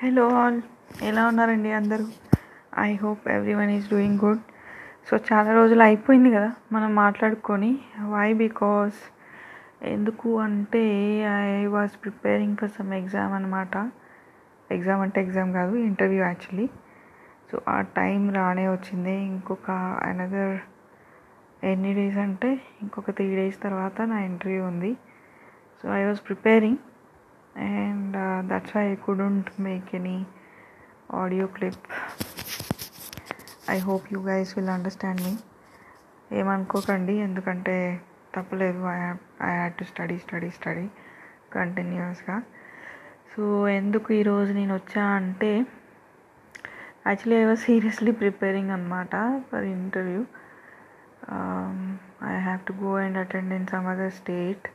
Hello all ఎలా ఉన్నారండి అందరూ? I hope everyone is doing good so చాలా రోజులు అయిపోయింది కదా మనం మాట్లాడుకొని. వై బికాస్ ఎందుకు అంటే I was preparing for some exam అనమాట ఎగ్జామ్ అంటే ఎగ్జామ్ కాదు ఇంటర్వ్యూ యాక్చువల్లీ సో ఆ టైం రానే వచ్చింది. ఇంకొక అనదర్ ఎన్ని డేస్ అంటే ఇంకొక త్రీ డేస్ తర్వాత నా ఇంటర్వ్యూ ఉంది. So I was preparing and that's why I couldn't make any audio clip I hope you guys will understand మీ ఏమనుకోకండి ఎందుకంటే తప్పలేదు. I I had to study study study కంటిన్యూస్గా సో ఎందుకు ఈరోజు నేను వచ్చా అంటే actually I was seriously preparing అనమాట for interview I have to go and attend in some other state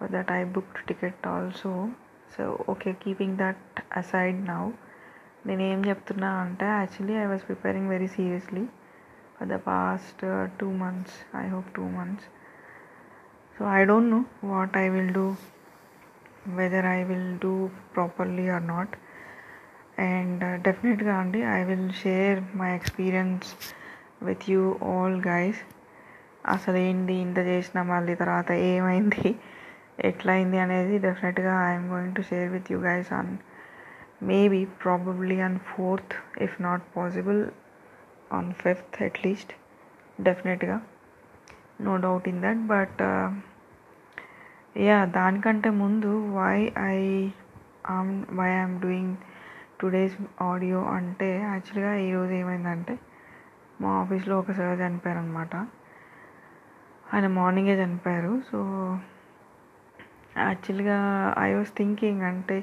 for that I booked ticket also. So okay keeping that aside now నేను ఏం చెప్తున్నా అంటే actually I was preparing very seriously for the past two months I hope two months so I don't know what I will do whether I will do properly or not and డెఫినెట్గా అండి I will share my experience with you all guys అసలు ఏంటి ఇంత చేసిన మళ్ళీ తర్వాత ఏమైంది? ఎట్లయింది అనేది డెఫినెట్గా I'm going to share with you guys on maybe probably on fourth if not possible on fifth at least డెఫినెట్గా no doubt in that but yeah దానికంటే ముందు why I am why I'm doing today's audio అంటే యాక్చువల్గా ఈరోజు ఏమైందంటే మా ఆఫీస్లో ఒక సార్ చనిపోయారు అనమాట ఆయన మార్నింగే చనిపోయారు సో యాక్చువల్గా ఐ వాజ్ థింకింగ్ అంటే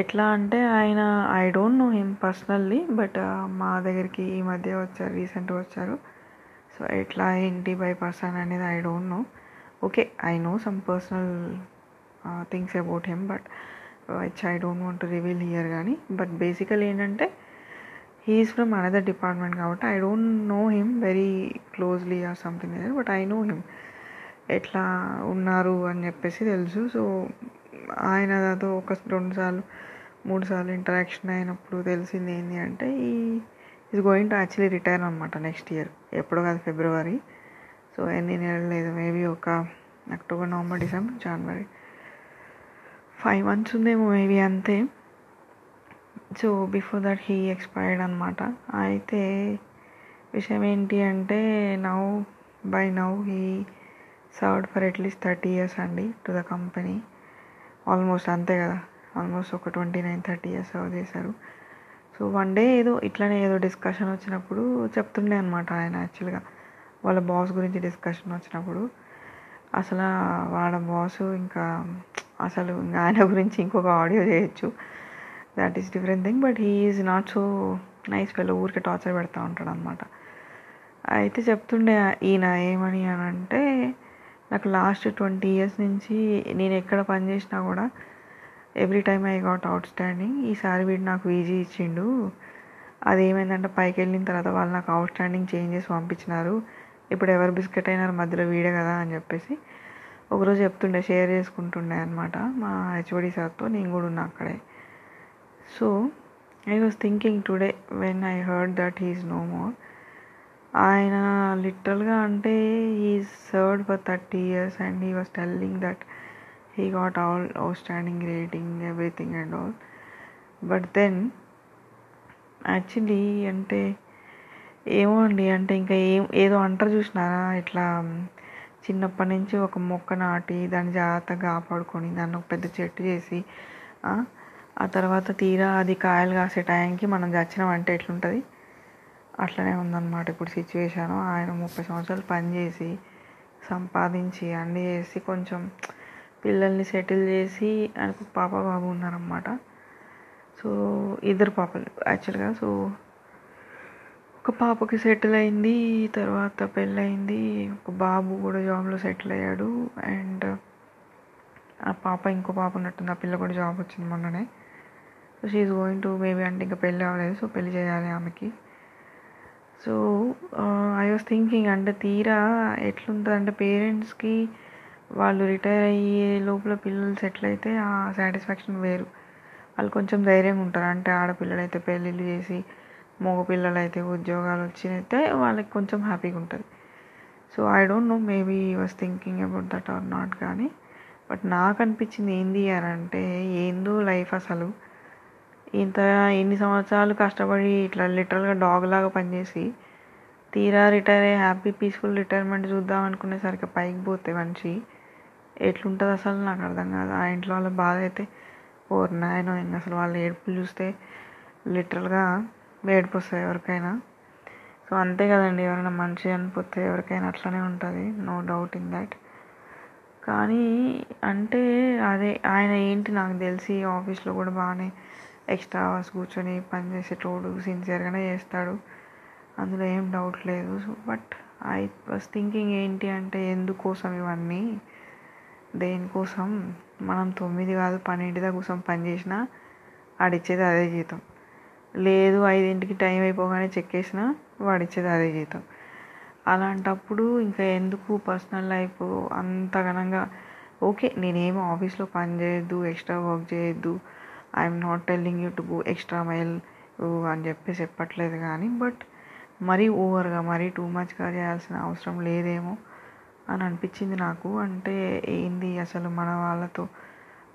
ఎట్లా అంటే ఆయన I don't know him personally but మా దగ్గరికి ఈ మధ్య వచ్చారు రీసెంట్గా వచ్చారు. సో ఎట్లా ఏంటి బై పర్సన్ అనేది I don't know okay I know some personal things about him but which I don't want to reveal here కానీ బట్ బేసికలీ ఏంటంటే హీఈస్ ఫ్రమ్ అనదర్ డిపార్ట్మెంట్ కాబట్టి I don't know him very closely or something but I know him ఎట్లా ఉన్నారు అని చెప్పేసి తెలుసు. So ఆయనతో ఒక రెండు సార్లు మూడు సార్లు ఇంటరాక్షన్ అయినప్పుడు తెలిసింది ఏంటి అంటే ఈ is going to actually retire అనమాట నెక్స్ట్ ఇయర్ ఎప్పుడో కాదు ఫిబ్రవరి సో ఎన్ని నెలలు లేదు మేబీ ఒక అక్టోబర్ నవంబర్ డిసెంబర్ జనవరి ఫైవ్ మంత్స్ ఉందేమో మేబీ అంతే. So before that he expired అనమాట అయితే విషయం ఏంటి అంటే now by now he served for at least thirty years అండి టు ద కంపెనీ. ఆల్మోస్ట్ అంతే కదా. ఆల్మోస్ట్ ఒక twenty nine thirty years serve చేశారు. సో వన్ డే ఏదో ఇట్లనే ఏదో డిస్కషన్ వచ్చినప్పుడు చెప్తుండే అనమాట ఆయన యాక్చువల్గా. వాళ్ళ బాస్ గురించి డిస్కషన్ వచ్చినప్పుడు. అసలు వాళ్ళ బాస్ ఇంకా అసలు ఆయన గురించి ఇంకొక ఆడియో చేయొచ్చు. That is different thing but he is not so nice fellow ఊరికే టార్చర్ పెడతా ఉంటాడు అనమాట అయితే చెప్తుండే ఈయన ఏమని అని అంటే నాకు లాస్ట్ ట్వంటీ ఇయర్స్ నుంచి నేను ఎక్కడ పని చేసినా కూడా every time I got outstanding ఈసారి వీడు నాకు ఈజీ ఇచ్చిండు. అదేమైందంటే పైకి వెళ్ళిన తర్వాత వాళ్ళు నాకు అవుట్ స్టాండింగ్ చేంజెస్ పంపించినారు. ఇప్పుడు ఎవరు బిస్కెట్ అయినారు మధ్యలో వీడే కదా అని చెప్పేసి ఒకరోజు చెప్తుండే షేర్ చేసుకుంటుండే అనమాట మా హెచ్ఓడి సార్తో నేను కూడా ఉన్నా అక్కడే. So I was thinking today when I heard that he's no more ఆయన లిటరల్గా అంటే he served for thirty years and he was telling that he got all outstanding rating everything and all but then actually అంటే ఏమో అండి అంటే ఇంకా ఏం ఏదో అంటారు చూసినారా? ఇట్లా చిన్నప్పటి నుంచి ఒక మొక్క నాటి దాన్ని జాగ్రత్తగా కాపాడుకొని దాన్ని ఒక పెద్ద చెట్టు చేసి ఆ తర్వాత తీరా అది కాయలు కాసే టైంకి మనం చచ్చినామంటే ఎట్లుంటుంది? అట్లనే ఉందన్నమాట ఇప్పుడు సిచ్యువేషన్ ఆయన ముప్పై సంవత్సరాలు పనిచేసి సంపాదించి అన్ని చేసి కొంచెం పిల్లల్ని సెటిల్ చేసి ఆయనకు పాప బాబు ఉన్నారన్నమాట. సో ఇద్దరు పాపలు యాక్చువల్గా సో ఒక పాపకి సెటిల్ అయింది తర్వాత పెళ్ళయింది ఒక బాబు కూడా జాబ్లో సెటిల్ అయ్యాడు అండ్ ఆ పాప ఇంకో పాప ఉన్నట్టుంది ఆ పిల్ల కూడా జాబ్ వచ్చింది మొన్ననే. So she's going to maybe అంటే ఇంకా పెళ్ళి అవ్వలేదు సో పెళ్ళి చేయాలి ఆమెకి. సో ఐ వాస్ థింకింగ్ అంటే తీరా ఎట్లుంటుంది అంటే పేరెంట్స్కి వాళ్ళు రిటైర్ అయ్యే లోపల పిల్లలు సెటిల్ అయితే ఆ సాటిస్ఫాక్షన్ వేరు. వాళ్ళు కొంచెం ధైర్యంగా ఉంటారు. అంటే ఆడపిల్లలు అయితే పెళ్ళిళ్ళు చేసి మగపిల్లలు అయితే ఉద్యోగాలు వచ్చినైతే వాళ్ళకి కొంచెం హ్యాపీగా ఉంటుంది. So I don't know maybe was thinking about that or not కానీ బట్ నాకు అనిపించింది ఏంది అని అంటే ఏందో లైఫ్ అసలు. ఇంత ఎన్ని సంవత్సరాలు కష్టపడి ఇట్లా లిటరల్గా డాగ్ లాగా పనిచేసి తీరా రిటైర్ అయ్యి హ్యాపీ పీస్ఫుల్ రిటైర్మెంట్ చూద్దాం అనుకునేసరికి పైకి పోతే మనిషి ఎట్లుంటుంది అసలు నాకు అర్థం కాదు. ఆ ఇంట్లో వాళ్ళ బాధ అయితే ఓర్ నాయనో ఇంకా అసలు వాళ్ళ ఏడుపులు చూస్తే లిటరల్గా ఏడుపు వస్తుంది ఎవరికైనా. సో అంతే కదండి ఎవరైనా మంచి అనిపోతే ఎవరికైనా అట్లనే ఉంటుంది. నో డౌట్ ఇన్ దాట్ కానీ అంటే అదే ఆయన ఏంటి నాకు తెలిసి ఆఫీస్లో కూడా బాగానే ఎక్స్ట్రా అవర్స్ కూర్చొని పని చేసేటోడు సిన్సియర్గానే చేస్తాడు. అందులో ఏం డౌట్ లేదు. So but I was thinking ఏంటి అంటే ఎందుకోసం ఇవన్నీ? దేనికోసం? మనం తొమ్మిది కాదు పన్నెండుదా కోసం పని చేసినా ఆడిచ్చేది అదే జీతం. లేదు ఐదింటికి టైం అయిపోగానే చెక్ చేసినా వాడిచ్చేది అదే జీతం. అలాంటప్పుడు ఇంకా ఎందుకు పర్సనల్ లైఫ్ అంత ఘనంగా? ఓకే నేనేమి ఆఫీస్లో పని చేయొద్దు ఎక్స్ట్రా వర్క్ చేయొద్దు I'm not telling you to go extra mile అని చెప్పేసి చెప్పట్లేదు కానీ బట్ మరీ ఓవర్గా మరీ టూ మచ్గా చేయాల్సిన అవసరం లేదేమో అని అనిపించింది నాకు. అంటే ఏంది అసలు మన వాళ్ళతో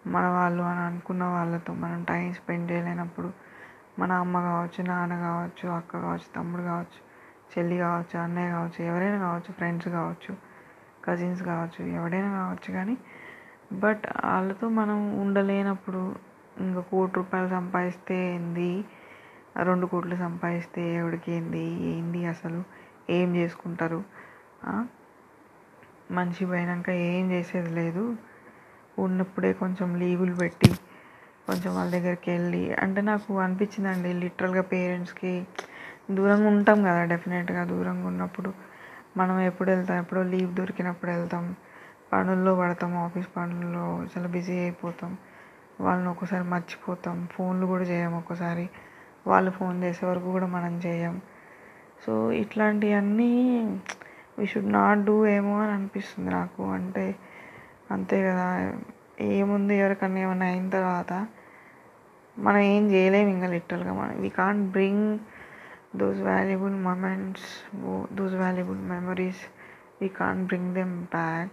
మన వాళ్ళు అని అనుకున్న వాళ్ళతో మనం టైం స్పెండ్ చేయలేనప్పుడు మన అమ్మ కావచ్చు నాన్న కావచ్చు అక్క కావచ్చు తమ్ముడు కావచ్చు చెల్లి కావచ్చు అన్నయ్య కావచ్చు ఎవరైనా కావచ్చు ఫ్రెండ్స్ కావచ్చు కజిన్స్ కావచ్చు ఎవడైనా కావచ్చు కానీ బట్ వాళ్ళతో మనం ఉండలేనప్పుడు ఇంకా కోటి రూపాయలు సంపాదిస్తే ఏంది? రెండు కోట్లు సంపాదిస్తే ఎవడికి ఏంది? ఏంది అసలు? ఏం చేసుకుంటారు? మనిషి పోయినాక ఏం చేసేది లేదు. ఉన్నప్పుడే కొంచెం లీవులు పెట్టి కొంచెం వాళ్ళ దగ్గరికి వెళ్ళి అంటే నాకు అనిపించిందండి లిటరల్గా పేరెంట్స్కి దూరంగా ఉంటాం కదా డెఫినెట్గా దూరంగా ఉన్నప్పుడు. మనం ఎప్పుడు వెళ్తాం? ఎప్పుడో లీవ్ దొరికినప్పుడు వెళ్తాం. పనుల్లో పడతాం ఆఫీస్ పనుల్లో చాలా బిజీ అయిపోతాం. వాళ్ళని ఒక్కోసారి మర్చిపోతాం. ఫోన్లు కూడా చేయం ఒక్కోసారి వాళ్ళు ఫోన్ చేసే వరకు కూడా మనం చేయం. సో ఇట్లాంటివన్నీ వీ షుడ్ నాట్ డూ ఏమో అని అనిపిస్తుంది నాకు. అంటే అంతే కదా. ఏముంది ఎవరికన్నా ఏమైనా అయిన తర్వాత మనం ఏం చేయలేము ఇంకా లిటరల్గా మనం. We can't bring those valuable moments those valuable memories we can't bring them back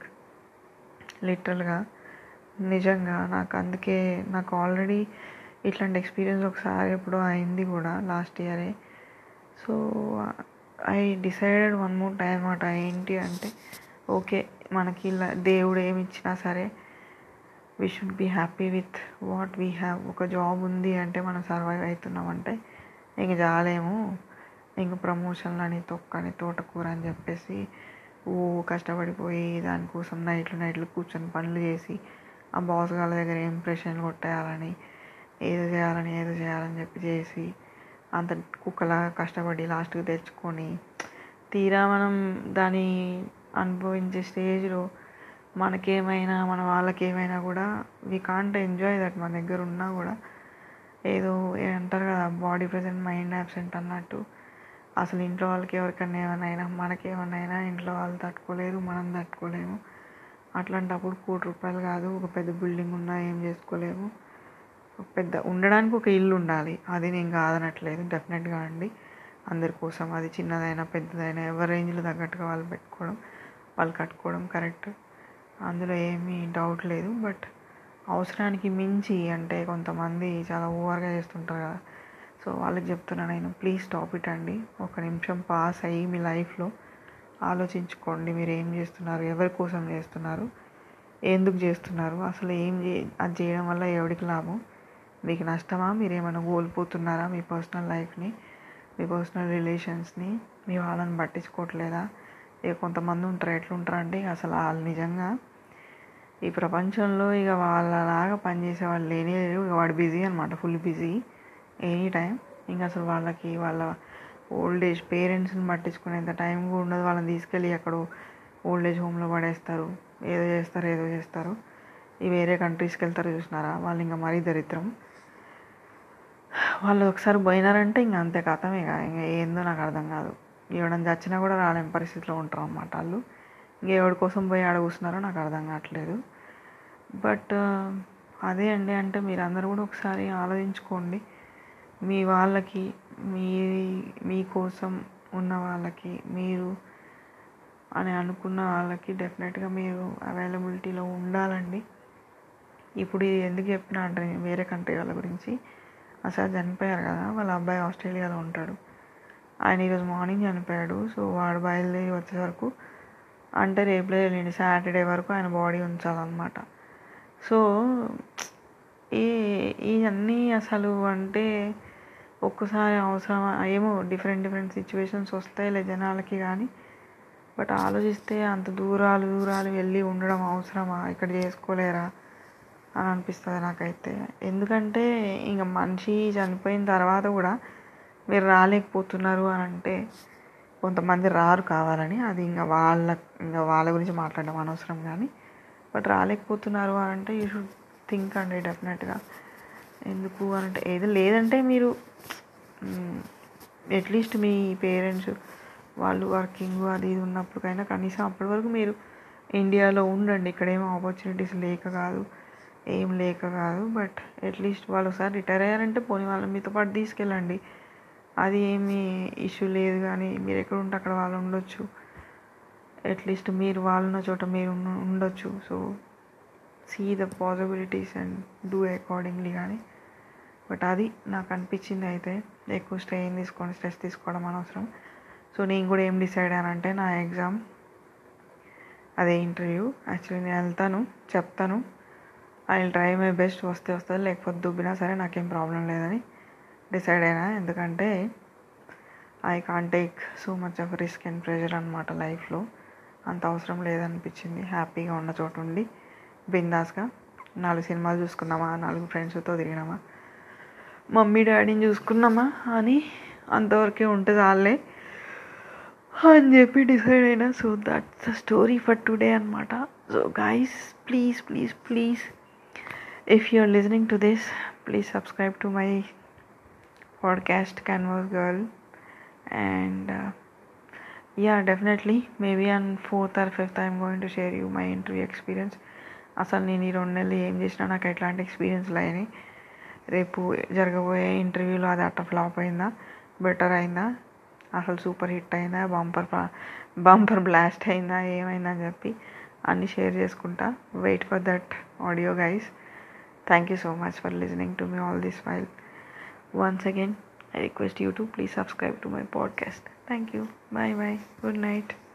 లిటరల్గా నిజంగా నాకు అందుకే నాకు ఆల్రెడీ ఇట్లాంటి ఎక్స్పీరియన్స్ ఒకసారి ఎప్పుడో అయింది కూడా లాస్ట్ ఇయరే. So I decided one more time అనమాట ఏంటి అంటే ఓకే మనకి ఇలా దేవుడు ఏమి ఇచ్చినా సరే we should be happy with what we have ఒక జాబ్ ఉంది అంటే మనం సర్వైవ్ అవుతున్నాం అంటే ఇంక చాలేము. ఇంక ప్రమోషన్లు అని తొక్కని తోటకూర అని చెప్పేసి ఓ కష్టపడిపోయి దానికోసం నైట్లు నైట్లు కూర్చొని పనులు చేసి ఆ బాస్ గారి దగ్గర ఇంప్రెషన్ కొట్టేయాలని ఏదో చేయాలని ఏదో చేయాలని చెప్పి చేసి అంత కుక్కలా కష్టపడి లాస్ట్కి తెచ్చుకొని తీరా మనం దాన్ని అనుభవించే స్టేజ్లో మనకేమైనా మన వాళ్ళకి ఏమైనా కూడా వీ కాంట్ ఎంజాయ్ దట్ మన దగ్గర ఉన్నా కూడా ఏదో అంటారు కదా బాడీ ప్రజెంట్ మైండ్ యాబ్సెంట్ అన్నట్టు అసలు ఇంట్లో వాళ్ళకి ఎవరికైనా ఏమైనా అయినా మనకేమైనా అయినా ఇంట్లో వాళ్ళు తట్టుకోలేరు మనం తట్టుకోలేము. అట్లాంటప్పుడు కోటి రూపాయలు కాదు. ఒక పెద్ద బిల్డింగ్ ఉన్నా ఏం చేసుకోలేము. పెద్ద ఉండడానికి ఒక ఇల్లు ఉండాలి. అది నేను కాదనట్లేదు. డెఫినెట్గా అండి. అందరి కోసం అది చిన్నదైనా పెద్దదైనా ఎవరి రేంజ్లో తగ్గట్టుగా వాళ్ళు పెట్టుకోవడం వాళ్ళు కట్టుకోవడం కరెక్ట్. అందులో ఏమీ డౌట్ లేదు. బట్ అవసరానికి మించి అంటే కొంతమంది చాలా ఓవర్గా చేస్తుంటారు కదా. సో వాళ్ళకి చెప్తున్నా నేను ప్లీజ్ స్టాప్ ఇట్ అండి. ఒక నిమిషం పాస్ అయ్యి మీ లైఫ్లో ఆలోచించుకోండి. మీరు ఏం చేస్తున్నారు? ఎవరి కోసం చేస్తున్నారు? ఎందుకు చేస్తున్నారు? అసలు ఏం చే అది చేయడం వల్ల ఎవరికి లాభం? మీకు నష్టమా? మీరు ఏమైనా కోల్పోతున్నారా మీ పర్సనల్ లైఫ్ని? మీ పర్సనల్ రిలేషన్స్ని? మీ వాళ్ళని పట్టించుకోవట్లేదా? ఇక కొంతమంది ఉంటారు ఎట్లుంటారు అంటే అసలు వాళ్ళు నిజంగా ఈ ప్రపంచంలో ఇక వాళ్ళలాగా పనిచేసే వాళ్ళు లేనే లేరు. ఇక వాడు బిజీ అనమాట ఫుల్ బిజీ ఎనీ టైం. ఇంకా అసలు వాళ్ళకి వాళ్ళ ఓల్డ్ ఏజ్ పేరెంట్స్ని పట్టించుకునేంత టైం కూడా ఉండదు. వాళ్ళని తీసుకెళ్ళి అక్కడ ఓల్డ్ ఏజ్ హోమ్లో పడేస్తారు. ఏదో చేస్తారు ఏదో చేస్తారు. ఈ వేరే కంట్రీస్కి వెళ్తారు చూసినారా? వాళ్ళు ఇంకా మరీ దరిద్రం. వాళ్ళు ఒకసారి పోయినారంటే ఇంకా అంతే కథమే ఇంకా ఏందో నాకు అర్థం కాదు. ఎవడని చచ్చినా కూడా రాలేని పరిస్థితిలో ఉంటారు అన్నమాట వాళ్ళు. ఇంకా కోసం పోయి ఆడ కూర్చున్నారో నాకు అర్థం కావట్లేదు. బట్ అదే అండి అంటే మీరు కూడా ఒకసారి ఆలోచించుకోండి. మీ వాళ్ళకి మీ మీకోసం ఉన్న వాళ్ళకి మీరు అని అనుకున్న వాళ్ళకి డెఫినెట్గా మీరు అవైలబిలిటీలో ఉండాలండి. ఇప్పుడు ఇది ఎందుకు చెప్పిన అంటే నేను వేరే కంట్రీ వాళ్ళ గురించి. అసలు చనిపోయారు కదా వాళ్ళ అబ్బాయి ఆస్ట్రేలియాలో ఉంటాడు. ఆయన ఈరోజు మార్నింగ్ చనిపోయాడు సో వాడు బయలుదేరి వచ్చే వరకు అంటే రేపులే వెళ్ళండి సాటర్డే వరకు ఆయన బాడీ ఉంచాలన్నమాట. సో ఈ ఇవన్నీ అసలు అంటే ఒక్కసారి అవసరం ఏమో డిఫరెంట్ డిఫరెంట్ సిచ్యువేషన్స్ వస్తాయిలే జనాలకి కానీ బట్ ఆలోచిస్తే అంత దూరాలు దూరాలు వెళ్ళి ఉండడం అవసరమా? ఇక్కడ చేసుకోలేరా? అని అనిపిస్తుంది నాకైతే. ఎందుకంటే ఇంక మనిషి చనిపోయిన తర్వాత కూడా మీరు రాలేకపోతున్నారు అని అంటే కొంతమంది రారు కావాలని. అది ఇంకా వాళ్ళ ఇంకా వాళ్ళ గురించి మాట్లాడడం అనవసరం కానీ బట్ రాలేకపోతున్నారు అని అంటే యూ షుడ్ థింక్ అండి డెఫినెట్గా ఎందుకు అని అంటే ఏది లేదంటే మీరు అట్లీస్ట్ మీ పేరెంట్స్ వాళ్ళు వర్కింగ్ అది ఇది ఉన్నప్పటికైనా కనీసం అప్పటి వరకు మీరు ఇండియాలో ఉండండి. ఇక్కడ ఏం ఆపర్చునిటీస్ లేక కాదు ఏం లేక కాదు. బట్ అట్లీస్ట్ వాళ్ళు ఒకసారి రిటైర్ అయ్యారంటే పోనీ వాళ్ళని మీతో పాటు తీసుకెళ్ళండి. అది ఏమీ ఇష్యూ లేదు కానీ మీరు ఎక్కడ ఉంటే అక్కడ వాళ్ళు ఉండొచ్చు. అట్లీస్ట్ మీరు వాళ్ళున్న చోట మీరు ఉండొచ్చు. So see the possibilities and do accordingly కానీ బట్ అది నాకు అనిపించింది అయితే ఎక్కువ స్ట్రెయిన్ తీసుకొని స్ట్రెస్ తీసుకోవడం అనవసరం. సో నేను కూడా ఏం డిసైడ్ అయ్యానంటే నా ఎగ్జామ్ అదే ఇంటర్వ్యూ యాక్చువల్లీ నేను వెళ్తాను చెప్తాను. ఐ ట్రై మై బెస్ట్ వస్తే వస్తుంది లేకపోతే దుబ్బినా సరే నాకేం ప్రాబ్లం లేదని డిసైడ్ అయినా. ఎందుకంటే I can take so much of risk and pressure అనమాట లైఫ్లో. అంత అవసరం లేదనిపించింది. హ్యాపీగా ఉన్న చోటు ఉండి బిందాస్గా నాలుగు సినిమాలు చూసుకున్నామా నాలుగు ఫ్రెండ్స్తో తిరిగినామా. మమ్మీ డాడీని చూసుకున్నామా అని అంతవరకే ఉంటుంది వాళ్ళే. అని చెప్పి డిసైడ్ అయినా. So that's the story for today అనమాట so guys please please please if you are listening to this please subscribe to my podcast Canvas Girl and yeah definitely maybe and fourth or fifth I'm going to share you my interview experience అసలు నేను ఈ రెండు నెలలు ఏం చేసినా నాకు ఎట్లాంటి experience లేని. రేపు జరగబోయే ఇంటర్వ్యూలో అది అట్ట ఫ్లాప్ అయిందా? బెటర్ అయిందా? అసలు సూపర్ హిట్ అయిందా? బంపర్ బంపర్ బ్లాస్ట్ అయిందా? ఏమైందా అని చెప్పి అన్నీ షేర్ చేసుకుంటా. Wait for that audio guys thank you so much for listening to me all this while once again I request you to please subscribe to my podcast thank you bye bye good night